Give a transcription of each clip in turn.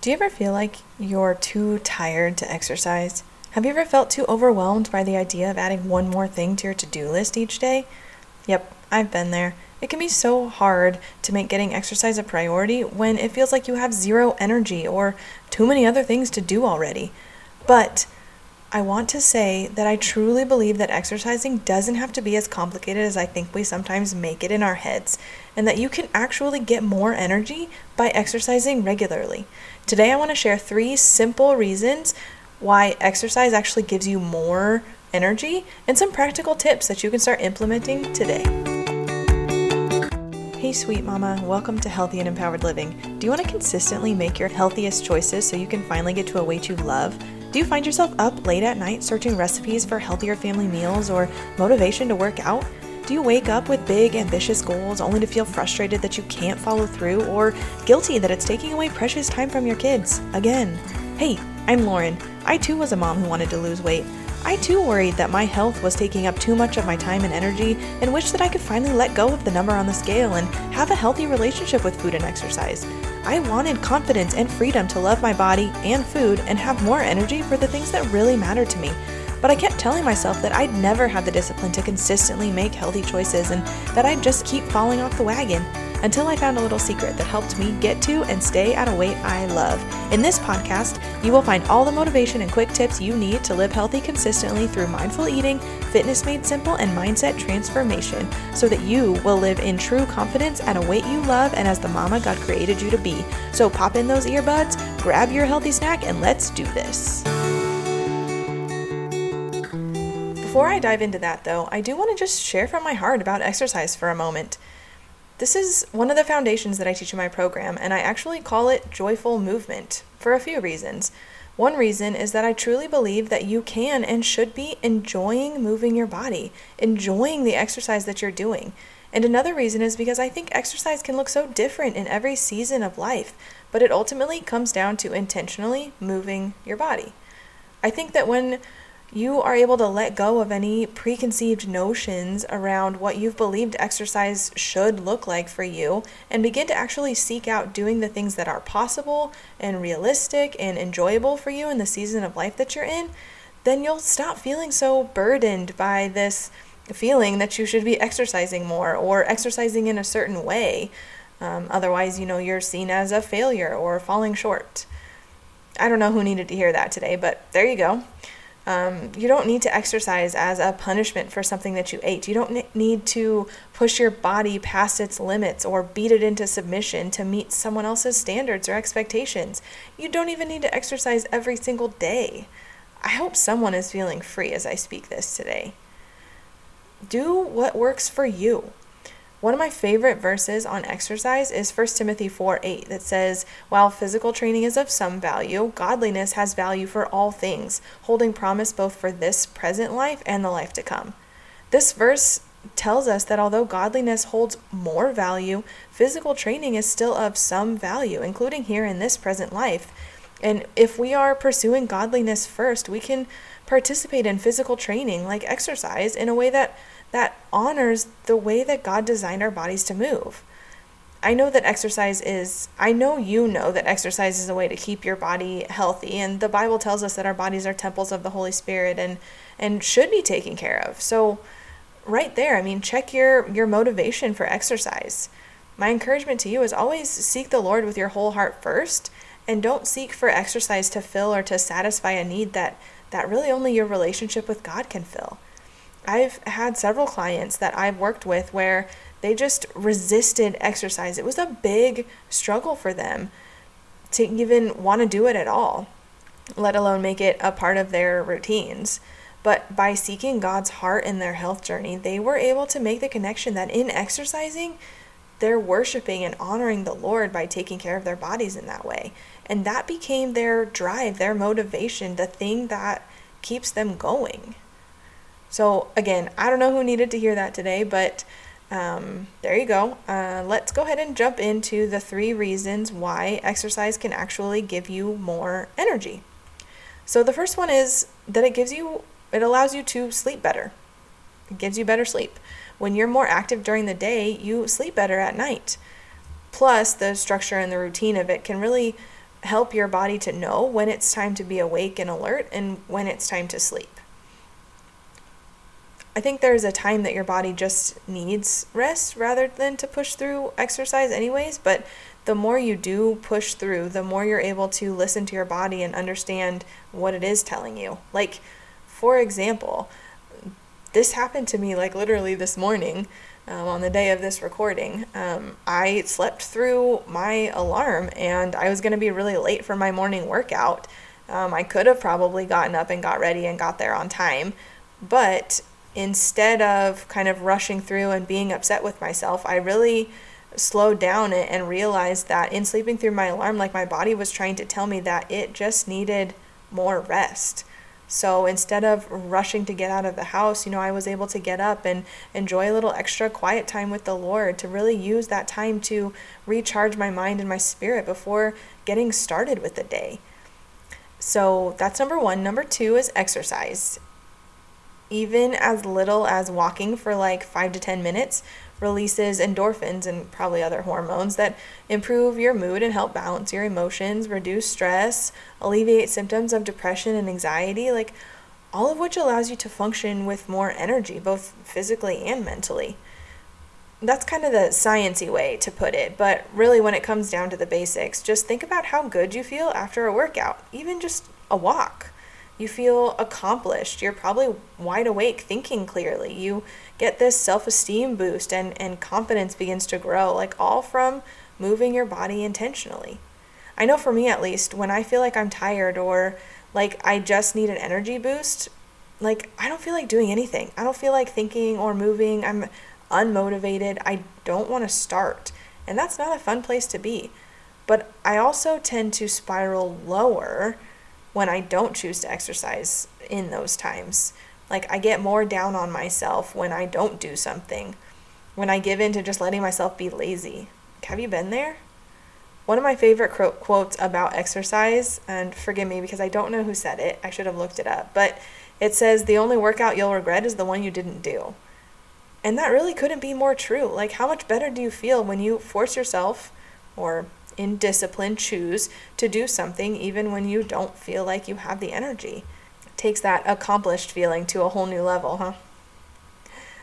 Do you ever feel like you're too tired to exercise? Have you ever felt too overwhelmed by the idea of adding one more thing to your to do list each day? Yep, I've been there. It can be so hard to make getting exercise a priority when it feels like you have zero energy or too many other things to do already. But I want to say that I truly believe that exercising doesn't have to be as complicated as I think we sometimes make it in our heads, and that you can actually get more energy by exercising regularly. Today, I want to share three simple reasons why exercise actually gives you more energy and some practical tips that you can start implementing today. Hey, sweet mama, welcome to Healthy and Empowered Living. Do you want to consistently make your healthiest choices so you can finally get to a weight you love? Do you find yourself up late at night searching recipes for healthier family meals or motivation to work out? Do you wake up with big, ambitious goals only to feel frustrated that you can't follow through or guilty that it's taking away precious time from your kids? Again. Hey, I'm Lauren. I too was a mom who wanted to lose weight. I too worried that my health was taking up too much of my time and energy and wished that I could finally let go of the number on the scale and have a healthy relationship with food and exercise. I wanted confidence and freedom to love my body and food and have more energy for the things that really mattered to me. But I kept telling myself that I'd never have the discipline to consistently make healthy choices and that I'd just keep falling off the wagon until I found a little secret that helped me get to and stay at a weight I love. In this podcast, you will find all the motivation and quick tips you need to live healthy consistently through mindful eating, fitness made simple, and mindset transformation so that you will live in true confidence at a weight you love and as the mama God created you to be. So pop in those earbuds, grab your healthy snack, and let's do this. Before I dive into that, though, I do want to just share from my heart about exercise for a moment. This is one of the foundations that I teach in my program, and I actually call it joyful movement for a few reasons. One reason is that I truly believe that you can and should be enjoying moving your body, enjoying the exercise that you're doing. And another reason is because I think exercise can look so different in every season of life, but it ultimately comes down to intentionally moving your body. I think that when you are able to let go of any preconceived notions around what you've believed exercise should look like for you and begin to actually seek out doing the things that are possible and realistic and enjoyable for you in the season of life that you're in, then you'll stop feeling so burdened by this feeling that you should be exercising more or exercising in a certain way. Um, otherwise, you know, you're seen as a failure or falling short. I don't know who needed to hear that today, but there you go. Um, you don't need to exercise as a punishment for something that you ate. You don't need to push your body past its limits or beat it into submission to meet someone else's standards or expectations. You don't even need to exercise every single day. I hope someone is feeling free as I speak this today. Do what works for you. One of my favorite verses on exercise is 1 Timothy 4 8 that says, While physical training is of some value, godliness has value for all things, holding promise both for this present life and the life to come. This verse tells us that although godliness holds more value, physical training is still of some value, including here in this present life. And if we are pursuing godliness first, we can participate in physical training like exercise in a way that that honors the way that God designed our bodies to move. I know that exercise is, I know you know that exercise is a way to keep your body healthy. And the Bible tells us that our bodies are temples of the Holy Spirit and, and should be taken care of. So, right there, I mean, check your, your motivation for exercise. My encouragement to you is always seek the Lord with your whole heart first and don't seek for exercise to fill or to satisfy a need that, that really only your relationship with God can fill. I've had several clients that I've worked with where they just resisted exercise. It was a big struggle for them to even want to do it at all, let alone make it a part of their routines. But by seeking God's heart in their health journey, they were able to make the connection that in exercising, they're worshiping and honoring the Lord by taking care of their bodies in that way. And that became their drive, their motivation, the thing that keeps them going. So, again, I don't know who needed to hear that today, but um, there you go. Uh, let's go ahead and jump into the three reasons why exercise can actually give you more energy. So, the first one is that it gives you, it allows you to sleep better. It gives you better sleep. When you're more active during the day, you sleep better at night. Plus, the structure and the routine of it can really help your body to know when it's time to be awake and alert and when it's time to sleep. I think there's a time that your body just needs rest rather than to push through exercise, anyways. But the more you do push through, the more you're able to listen to your body and understand what it is telling you. Like, for example, this happened to me like literally this morning um, on the day of this recording. Um, I slept through my alarm and I was going to be really late for my morning workout. Um, I could have probably gotten up and got ready and got there on time, but instead of kind of rushing through and being upset with myself, I really slowed down it and realized that in sleeping through my alarm, like my body was trying to tell me that it just needed more rest. So instead of rushing to get out of the house, you know, I was able to get up and enjoy a little extra quiet time with the Lord to really use that time to recharge my mind and my spirit before getting started with the day. So that's number one. Number two is exercise even as little as walking for like five to 10 minutes releases endorphins and probably other hormones that improve your mood and help balance your emotions, reduce stress, alleviate symptoms of depression and anxiety, like all of which allows you to function with more energy, both physically and mentally. That's kind of the sciency way to put it, but really when it comes down to the basics, just think about how good you feel after a workout, even just a walk. You feel accomplished. You're probably wide awake, thinking clearly. You get this self esteem boost and, and confidence begins to grow, like all from moving your body intentionally. I know for me at least, when I feel like I'm tired or like I just need an energy boost, like I don't feel like doing anything. I don't feel like thinking or moving. I'm unmotivated. I don't want to start. And that's not a fun place to be. But I also tend to spiral lower when I don't choose to exercise in those times. Like, I get more down on myself when I don't do something, when I give in to just letting myself be lazy. Have you been there? One of my favorite quotes about exercise, and forgive me because I don't know who said it, I should have looked it up, but it says, The only workout you'll regret is the one you didn't do. And that really couldn't be more true. Like, how much better do you feel when you force yourself, or in discipline choose to do something even when you don't feel like you have the energy. It takes that accomplished feeling to a whole new level, huh?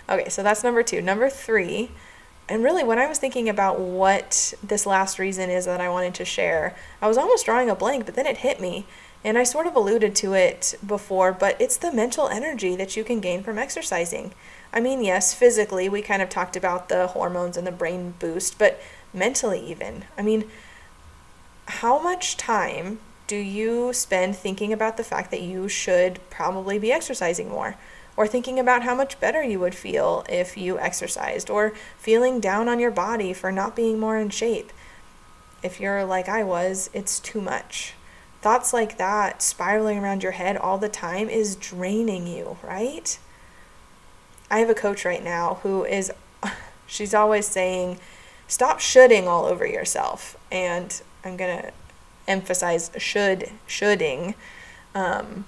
Okay, so that's number two. Number three, and really when I was thinking about what this last reason is that I wanted to share, I was almost drawing a blank, but then it hit me. And I sort of alluded to it before, but it's the mental energy that you can gain from exercising. I mean, yes, physically, we kind of talked about the hormones and the brain boost, but mentally, even. I mean, how much time do you spend thinking about the fact that you should probably be exercising more? Or thinking about how much better you would feel if you exercised, or feeling down on your body for not being more in shape. If you're like I was, it's too much. Thoughts like that spiraling around your head all the time is draining you, right? I have a coach right now who is, she's always saying, stop shoulding all over yourself. And I'm to emphasize should, shoulding, um,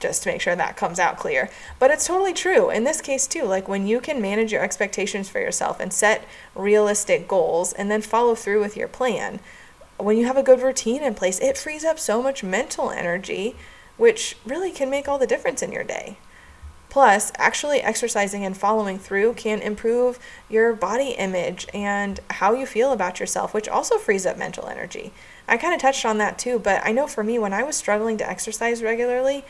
just to make sure that comes out clear. But it's totally true in this case, too. Like when you can manage your expectations for yourself and set realistic goals and then follow through with your plan, when you have a good routine in place, it frees up so much mental energy, which really can make all the difference in your day. Plus, actually exercising and following through can improve your body image and how you feel about yourself, which also frees up mental energy. I kind of touched on that too, but I know for me, when I was struggling to exercise regularly,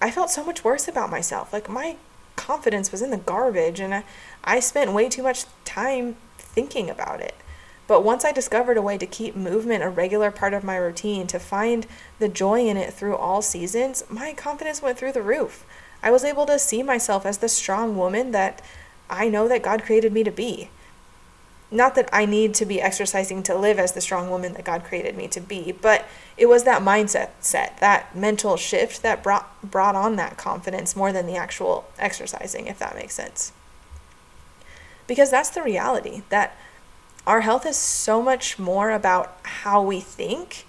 I felt so much worse about myself. Like my confidence was in the garbage, and I, I spent way too much time thinking about it. But once I discovered a way to keep movement a regular part of my routine, to find the joy in it through all seasons, my confidence went through the roof. I was able to see myself as the strong woman that I know that God created me to be. Not that I need to be exercising to live as the strong woman that God created me to be, but it was that mindset set, that mental shift that brought brought on that confidence more than the actual exercising, if that makes sense. Because that's the reality that our health is so much more about how we think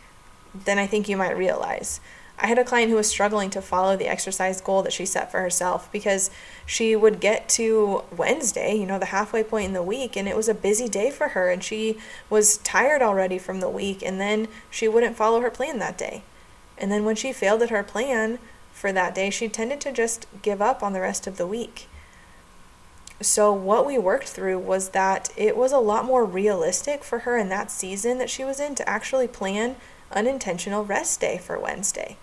than I think you might realize. I had a client who was struggling to follow the exercise goal that she set for herself because she would get to Wednesday, you know, the halfway point in the week, and it was a busy day for her, and she was tired already from the week, and then she wouldn't follow her plan that day. And then when she failed at her plan for that day, she tended to just give up on the rest of the week. So, what we worked through was that it was a lot more realistic for her in that season that she was in to actually plan unintentional rest day for Wednesday.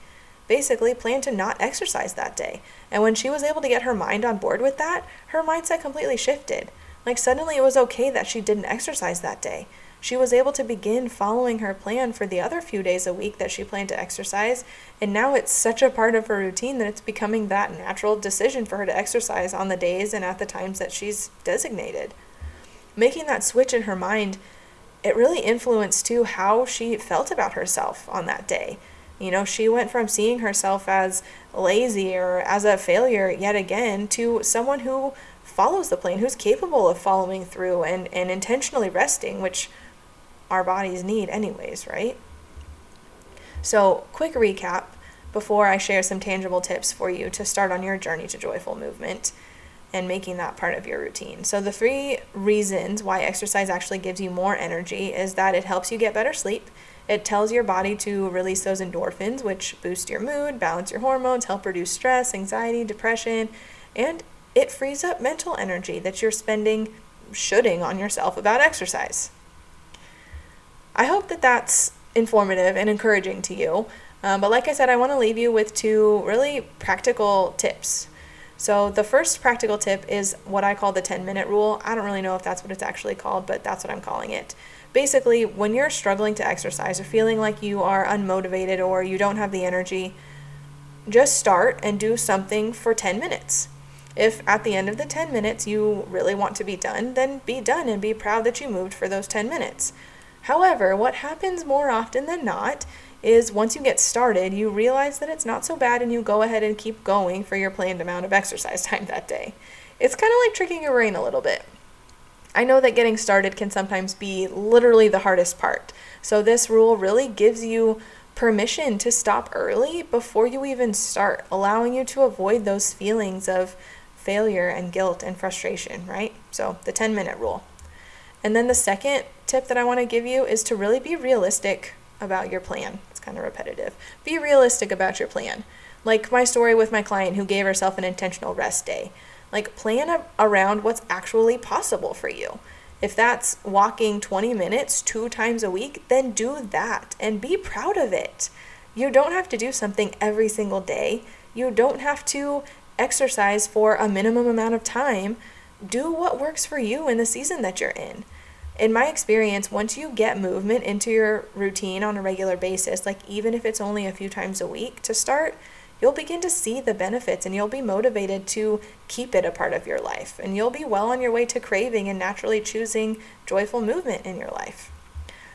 Basically, plan to not exercise that day. And when she was able to get her mind on board with that, her mindset completely shifted. Like, suddenly it was okay that she didn't exercise that day she was able to begin following her plan for the other few days a week that she planned to exercise. And now it's such a part of her routine that it's becoming that natural decision for her to exercise on the days and at the times that she's designated. Making that switch in her mind, it really influenced too how she felt about herself on that day. You know, she went from seeing herself as lazy or as a failure yet again to someone who follows the plan, who's capable of following through and, and intentionally resting, which our bodies need, anyways, right? So, quick recap before I share some tangible tips for you to start on your journey to joyful movement and making that part of your routine. So, the three reasons why exercise actually gives you more energy is that it helps you get better sleep. It tells your body to release those endorphins, which boost your mood, balance your hormones, help reduce stress, anxiety, depression, and it frees up mental energy that you're spending shoulding on yourself about exercise. I hope that that's informative and encouraging to you. Um, but like I said, I want to leave you with two really practical tips. So, the first practical tip is what I call the 10 minute rule. I don't really know if that's what it's actually called, but that's what I'm calling it. Basically, when you're struggling to exercise or feeling like you are unmotivated or you don't have the energy, just start and do something for 10 minutes. If at the end of the 10 minutes you really want to be done, then be done and be proud that you moved for those 10 minutes. However, what happens more often than not is once you get started, you realize that it's not so bad and you go ahead and keep going for your planned amount of exercise time that day. It's kind of like tricking your brain a little bit. I know that getting started can sometimes be literally the hardest part. So, this rule really gives you permission to stop early before you even start, allowing you to avoid those feelings of failure and guilt and frustration, right? So, the 10 minute rule. And then the second tip that I want to give you is to really be realistic about your plan. It's kind of repetitive. Be realistic about your plan. Like my story with my client who gave herself an intentional rest day. Like plan around what's actually possible for you. If that's walking 20 minutes two times a week, then do that and be proud of it. You don't have to do something every single day. You don't have to exercise for a minimum amount of time. Do what works for you in the season that you're in in my experience, once you get movement into your routine on a regular basis, like even if it's only a few times a week to start, you'll begin to see the benefits and you'll be motivated to keep it a part of your life. And you'll be well on your way to craving and naturally choosing joyful movement in your life.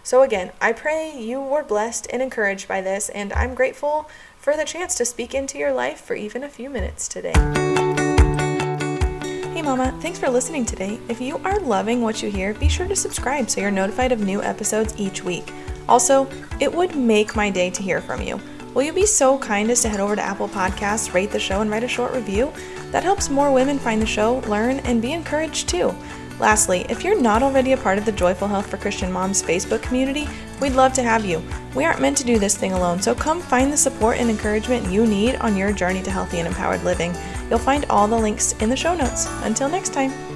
So, again, I pray you were blessed and encouraged by this, and I'm grateful for the chance to speak into your life for even a few minutes today. Hey Mama, thanks for listening today. If you are loving what you hear, be sure to subscribe so you're notified of new episodes each week. Also, it would make my day to hear from you. Will you be so kind as to head over to Apple Podcasts, rate the show, and write a short review? That helps more women find the show, learn, and be encouraged too. Lastly, if you're not already a part of the Joyful Health for Christian Moms Facebook community, we'd love to have you. We aren't meant to do this thing alone, so come find the support and encouragement you need on your journey to healthy and empowered living. You'll find all the links in the show notes. Until next time.